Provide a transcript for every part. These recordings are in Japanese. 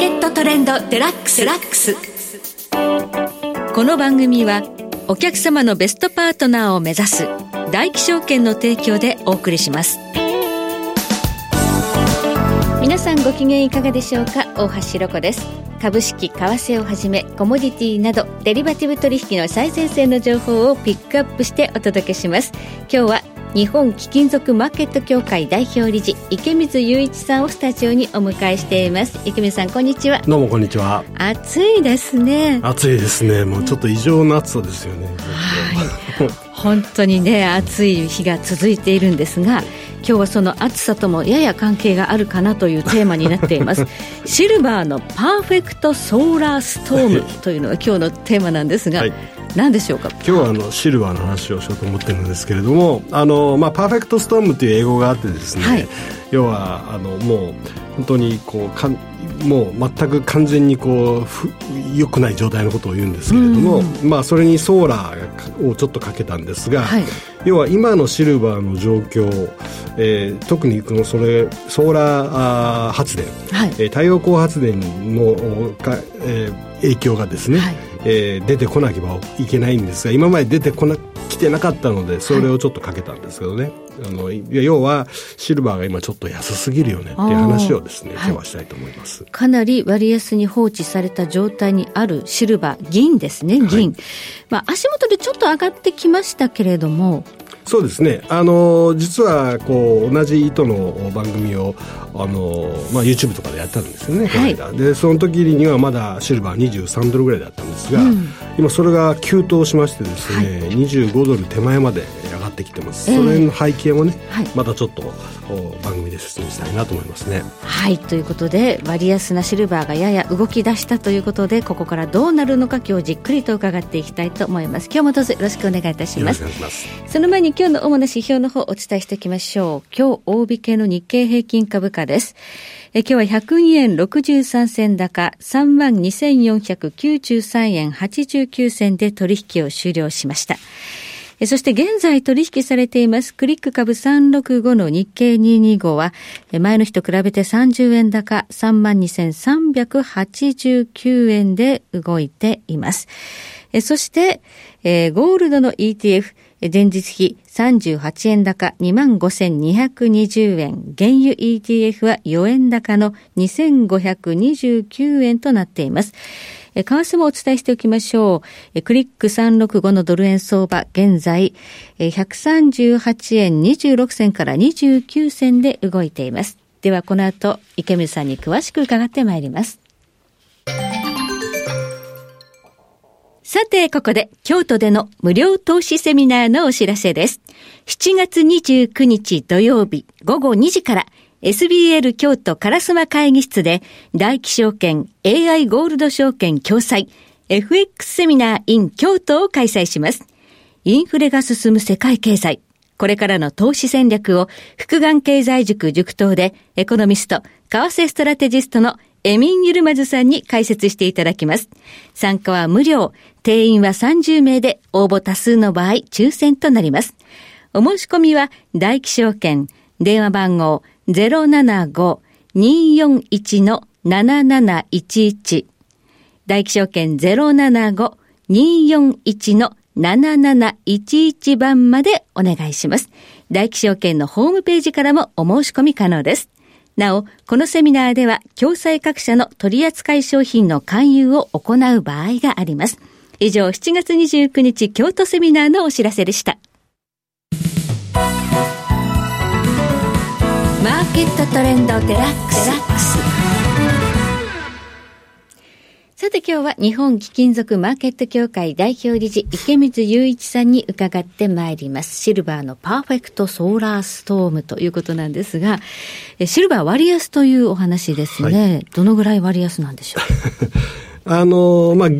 ケットトレンドデラックス。ラックスこの番組はお客様のベストパートナーを目指す大気証券の提供でお送りします。皆さんご機嫌いかがでしょうか？大橋ろ子です。株式為替をはじめコモディティなどデリバティブ取引の最前線の情報をピックアップしてお届けします。今日は日本貴金属マーケット協会代表理事池水雄一さんをスタジオにお迎えしています。池水さんこんにちは。どうもこんにちは。暑いですね。暑いですね。もうちょっと異常な暑さですよね、はい。本当にね暑い日が続いているんですが今日はその暑さともやや関係があるかなというテーマになっています。シルバーのパーフェクトソーラーストームというのが今日のテーマなんですが、はい何でしょうか？今日はあのシルバーの話をしようと思ってるんですけれどもあの、まあ、パーフェクトストームという英語があってですね、はい、要はあのもう本当にこうかんもう全く完全にこう良くない状態のことを言うんですけれども、まあ、それにソーラーをちょっとかけたんですが、はい、要は今のシルバーの状況、えー、特にこのそれソーラー発電、はい、えー、太陽光発電のか、えー、影響がですね、はいえー、出てこなければいけないんですが今まで出てこな来てなかったのでそれをちょっとかけたんですけどね、はい、あの要はシルバーが今ちょっと安すぎるよねっていう話をですね今日はしたいと思います、はい、かなり割安に放置された状態にあるシルバー銀ですね銀、はい、まあ、足元でちょっと上がってきましたけれどもそうですね。あの実はこう同じ糸の番組をあの、まあ、YouTube とかでやったんですよね、はい、でその時にはまだシルバー23ドルぐらいだったんですが、うん、今それが急騰しましてですね、はい、25ドル手前までってきてます、えー、それの背景もね、はい、またちょっと番組で説明したいなと思いますね。はいということで割安なシルバーがやや動き出したということでここからどうなるのか今日じっくりと伺っていきたいと思います。今日もどうぞよろしくお願いいたします。その前に今日の主な指標の方お伝えしておきましょう。今日大引けの日経平均株価です。え今日は102円63銭高32,493円89銭で取引を終了しましたそして現在取引されていますクリック株365の日経225は前の日と比べて30円高32,389円で動いています。そして、ゴールドの ETF 前日比38円高25,220円。原油 ETF は4円高の2529円となっています。え為替もお伝えしておきましょう。えクリック365のドル円相場、現在、え138円26銭から29銭で動いています。ではこの後、池水さんに詳しく伺ってまいります。さて、ここで京都での無料投資セミナーのお知らせです。7月29日土曜日午後2時から SBL 京都烏丸会議室で大気証券 AI ゴールド証券共催 FX セミナー in 京都を開催します。インフレが進む世界経済。これからの投資戦略を福眼経済塾塾頭でエコノミスト、為替ストラテジストのエミン・ユルマズさんに解説していただきます。参加は無料、定員は30名で応募多数の場合抽選となります。お申し込みは大気証券、電話番号075-241-7711大気証券075-241-7711番までお願いします。大気証券のホームページからもお申し込み可能です。なお、このセミナーでは、共済各社の取扱商品の勧誘を行う場合があります。以上、7月29日京都セミナーのお知らせでした。マーケットトレンドデラックス。さて今日は日本貴金属マーケット協会代表理事池水雄一さんに伺ってまいります。シルバーのパーフェクトソーラーストームということなんですが、シルバー割安というお話ですね。はい、どのぐらい割安なんでしょう？あの、まあ、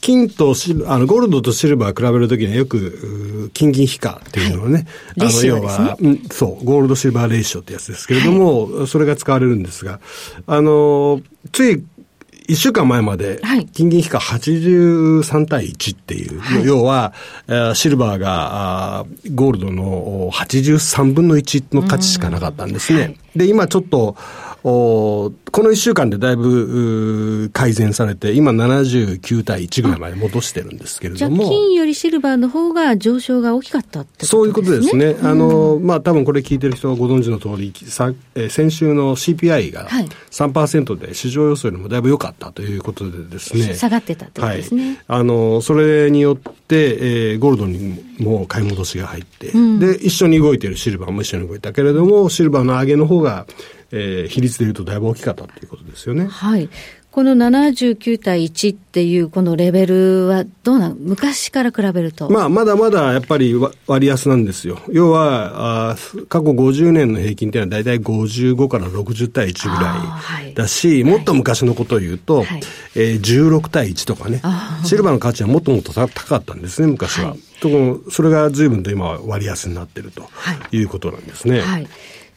金とシルあのゴールドとシルバー比べるときにはよく金銀比価っていうのをね、はい、あの要は、うん、そうゴールドシルバーレーションってやつですけれども、はい、それが使われるんですがあのつい一週間前まで、金銀比価83対1っていう、はい、要は、シルバーがゴールドの83分の1の価値しかなかったんですね。で、今ちょっと、おこの1週間でだいぶ改善されて、今79対1ぐらいまで戻してるんですけれども。金よりシルバーの方が上昇が大きかったってことですね。そういうことですね。あの、まあ、多分これ聞いてる人はご存知の通り、さえー、先週の CPI が3%で市場予想よりもだいぶ良かったということでですね。下がってたってことですね。はい、あの、それによって、えー、ゴールドにも買い戻しが入って、うん、で、一緒に動いているシルバーも一緒に動いたけれども、シルバーの上げの方が、えー、比率でいうとだいぶ大きかったということですよね。はい。この79対1っていうこのレベルはどうな昔から比べると？まあ、まだまだやっぱり割安なんですよ。要は、あ過去50年の平均っていうのは大体55から60対1ぐらいだし、はい、もっと昔のことを言うと、はい、えー、16対1とかね、シルバーの価値はもっともっと高かったんですね、昔は。はい、とそれが随分と今は割安になってるということなんですね。はい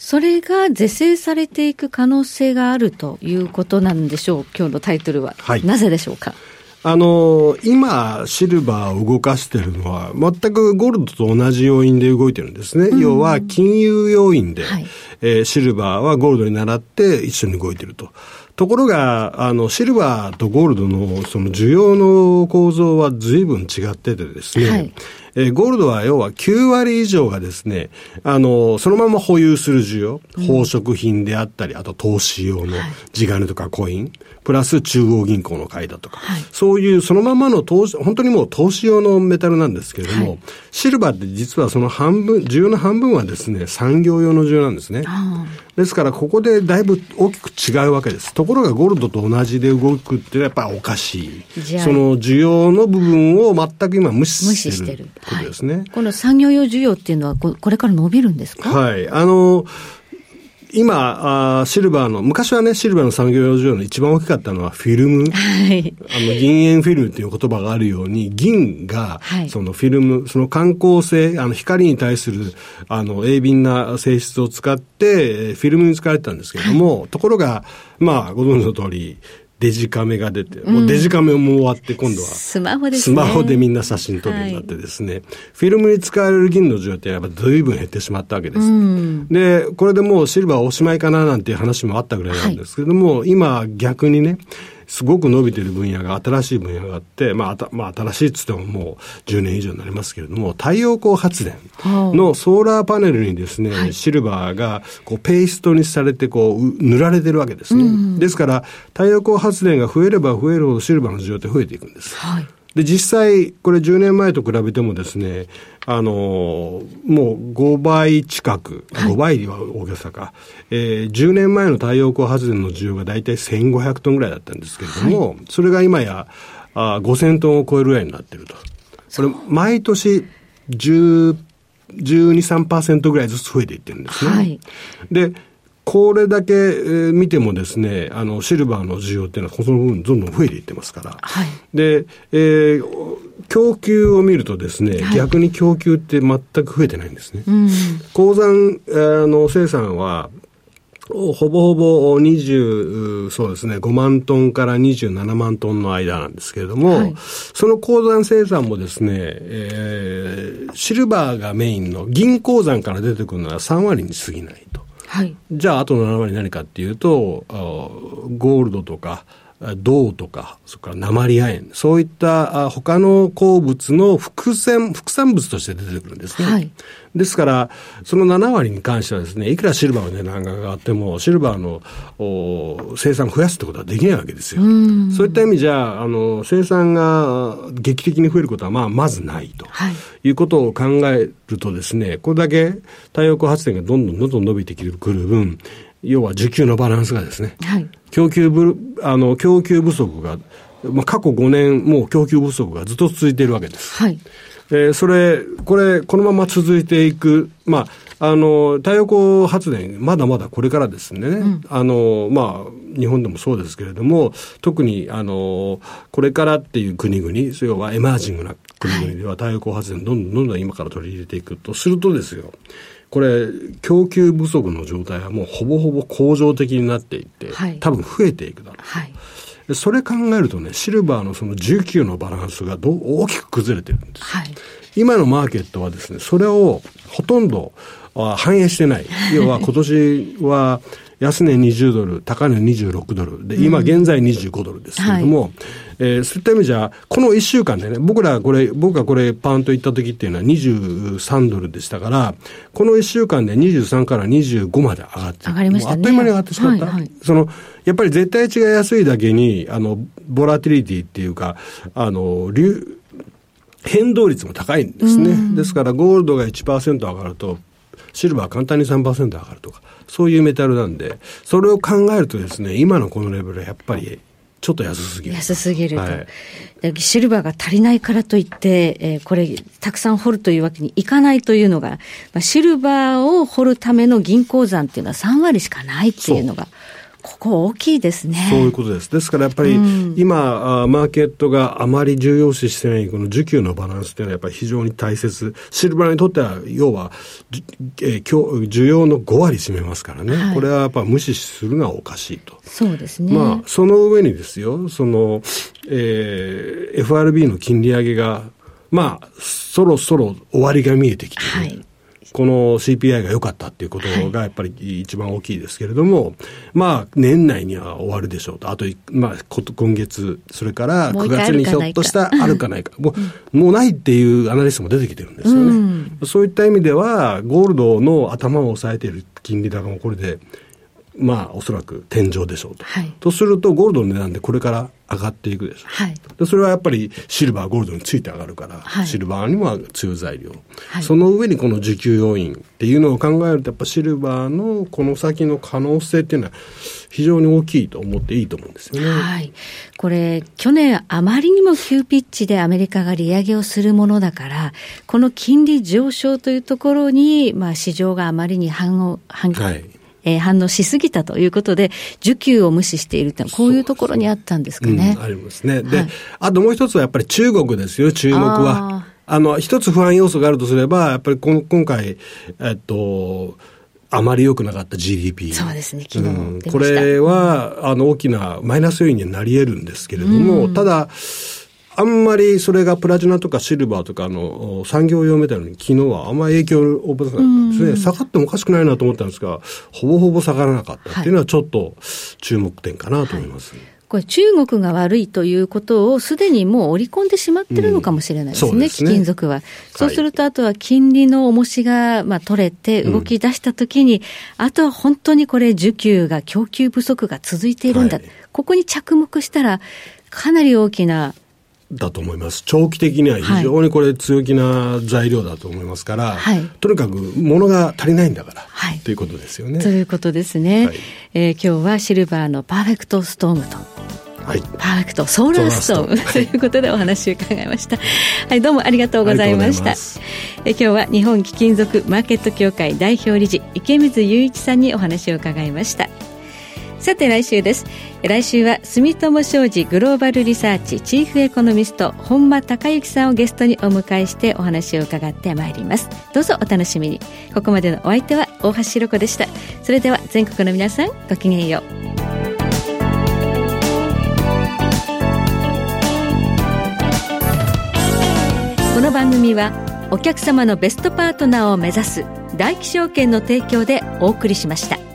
それが是正されていく可能性があるということなんでしょう、今日のタイトルは。はい、なぜでしょうか？あの、今、シルバーを動かしているのは、全くゴールドと同じ要因で動いてるんですね。うん、要は、金融要因で、はい、えー、シルバーはゴールドに倣って一緒に動いていると。ところが、あの、シルバーとゴールドのその需要の構造は随分違っててですね、はいえー、ゴールドは要は9割以上がですね、あの、そのまま保有する需要、宝飾品であったり、あと投資用の地金とかコイン、プラス中央銀行の買いだとか、はい、そういうそのままの投資、本当にもう投資用のメタルなんですけれども、はい、シルバーって実はその半分、需要の半分はですね、産業用の需要なんですね。ですから、ここでだいぶ大きく違うわけです。ところがゴールドと同じで動くっていうのはやっぱりおかしい。その需要の部分を全く今無視してることですね。はい、この産業用需要っていうのはこれから伸びるんですか？はい。あの、今あ、シルバーの、昔はね、シルバーの産業用需要の一番大きかったのはフィルム。はい。あの、銀塩フィルムっていう言葉があるように、銀が、そのフィルム、その観光性、あの、光に対する、あの、鋭敏な性質を使って、フィルムに使われてたんですけれども、はい、ところが、まあ、ご存知の通り、デジカメが出て、もうデジカメも終わって、今度は、スマホでスマホでみんな写真撮るようになってですね、はい、フィルムに使われる銀の需要ってやっぱ随分減ってしまったわけです。うん、で、これでもうシルバーおしまいかななんていう話もあったぐらいなんですけれども、はい、今逆にね、すごく伸びてる分野が、新しい分野があって、まあ、たまあ、新しいっつってももう10年以上になりますけれども、太陽光発電のソーラーパネルにですね、はい、シルバーがこうペーストにされてこう塗られてるわけですね。うん、ですから、太陽光発電が増えれば増えるほどシルバーの需要って増えていくんです。はいで、実際、これ10年前と比べてもですね、あのもう5倍近く、5倍は大げさか、えー、10年前の太陽光発電の需要が大体1500トンぐらいだったんですけれども、はい、それが今やあ5000トンを超えるぐらいになってると。これ、毎年10、12、3%ぐらいずつ増えていってるんですね。はい、で、これだけ、見てもですね、あの、シルバーの需要っていうのは、この分どんどん増えていってますから。はい、で、えー、供給を見るとですね、はい、逆に供給って全く増えてないんですね。うん、鉱山、あの、生産は、ほぼほぼ20、そうですね、5万トンから27万トンの間なんですけれども、はい、その鉱山生産もですね、えー、シルバーがメインの銀鉱山から出てくるのは3割に過ぎないと。はい、じゃあ、あとの7割何かっていうと、ゴールドとか、銅とか、それから鉛亜鉛、そういった他の鉱物の副産副産物として出てくるんですね。はい、ですから、その7割に関してはですね、いくらシルバーの値段が上がっても、シルバーの生産を増やすってことはできないわけですよ。そういった意味じゃ、あの、生産が劇的に増えることは、まあ、まずないと、はい、いうことを考えるとですね、これだけ太陽光発電がどんどんどんどん伸びてくる分、要は需給のバランスがですね、はい、供給ぶあの供給不足が、まあ、過去5年、もう供給不足がずっと続いているわけです。はい。えー、それ、これ、このまま続いていく、まあ、あの、太陽光発電、まだまだこれからですね、うん、あの、まあ、日本でもそうですけれども、特に、あの、これからっていう国々、要はエマージングな国々では太陽光発電、どんどんどんどん今から取り入れていくとするとですよ、これ、供給不足の状態はもうほぼほぼ恒常的になっていって、はい、多分増えていくだろう。はいそれ考えるとね、シルバーのその19のバランスがど大きく崩れてるんです。はい、今のマーケットはですね、それをほとんど反映してない。要は今年は、安値20ドル、高値26ドル。で、今現在25ドルですけれども、はい、えー、そういった意味じゃ、この1週間でね、僕らこれ、僕がこれパーンと行った時っていうのは23ドルでしたから、この1週間で23から25まで上がって、上がりました、ね、あっという間に上がってしまった。はいはい、その、やっぱり絶対値が安いだけに、あの、ボラティリティっていうか、あの、流、変動率も高いんですね。ですから、ゴールドが1%上がると、シルバー簡単に3%上がるとか、そういうメタルなんで、それを考えるとですね、今のこのレベルはやっぱり、ちょっと安すぎる。安すぎると、はい、シルバーが足りないからといって、えー、これ、たくさん掘るというわけにいかないというのが、まあ、シルバーを掘るための銀行残っていうのは3割しかないっていうのが。ここ大きいですね。そういうことです。ですからやっぱり、今、マーケットがあまり重要視してないこの需給のバランスっていうのはやっぱり非常に大切。シルバーにとっては、要は、えー、需要の5割占めますからね、はい、これはやっぱ無視するのはおかしいと。そうですね。まあ、その上にですよ、その、えー、FRB の金利上げが、まあ、そろそろ終わりが見えてきてる。はいこの CPI が良かったっていうことがやっぱり一番大きいですけれども、はい、まあ、年内には終わるでしょうと。あと、まあ、今月、それから9月にひょっとしたあるかないか。もう、もうないっていうアナリストも出てきてるんですよね。うん、そういった意味では、ゴールドの頭を押さえている金利高もこれで、まあ、おそらく天井でしょうと。はい、とすると、ゴールドの値段でこれから上がっていくでしょう。はい、でそれはやっぱりシルバー、ゴールドについて上がるから、はい、シルバーにも強い材料、はい、その上にこの需給要因っていうのを考えると、やっぱシルバーのこの先の可能性っていうのは、非常に大きいと思っていいと思うんですよね。はい。これ、去年あまりにも急ピッチでアメリカが利上げをするものだから、この金利上昇というところに、まあ市場があまりに反応、反、はいえー、反応しすぎたということで、需給を無視しているというこういうところにあったんですかね。うん、ありますね。で、はい、あともう一つはやっぱり中国ですよ、注目は。あの、一つ不安要素があるとすれば、やっぱりこの今回、えっと、あまり良くなかった GDP。そうですね、昨日、うん、これは、あの、大きなマイナス要因になり得るんですけれども、うん、ただ、あんまりそれがプラチナとかシルバーとかの産業用メタルに昨日はあんまり影響を及ぼさなかったんですね。下がってもおかしくないなと思ったんですが、ほぼほぼ下がらなかったっていうのはちょっと注目点かなと思います。はい。これ、中国が悪いということをすでにもう織り込んでしまってるのかもしれないですね、うん、すね。貴金属は。そうすると、あとは金利の重しがまあ取れて動き出したときに、うん、あとは本当にこれ、需給が、供給不足が続いているんだ、はい、ここに着目したら、かなり大きなだと思います。長期的には非常にこれ強気な材料だと思いますから、はい、とにかく物が足りないんだから、はい、ということですよね。ということですね。はい、えー、今日はシルバーのパーフェクトストームと。はい、パーフェクトソーラーストームということでお話を伺いました。はい、どうもありがとうございました。え今日は日本貴金属マーケット協会代表理事池水雄一さんにお話を伺いました。さて来週です。来週は住友商事グローバルリサーチチーフエコノミスト本間隆之さんをゲストにお迎えしてお話を伺ってまいります。どうぞお楽しみに。ここまでのお相手は大橋ろ子でした。それでは全国の皆さんごきげんよう。この番組はお客様のベストパートナーを目指す大気証券の提供でお送りしました。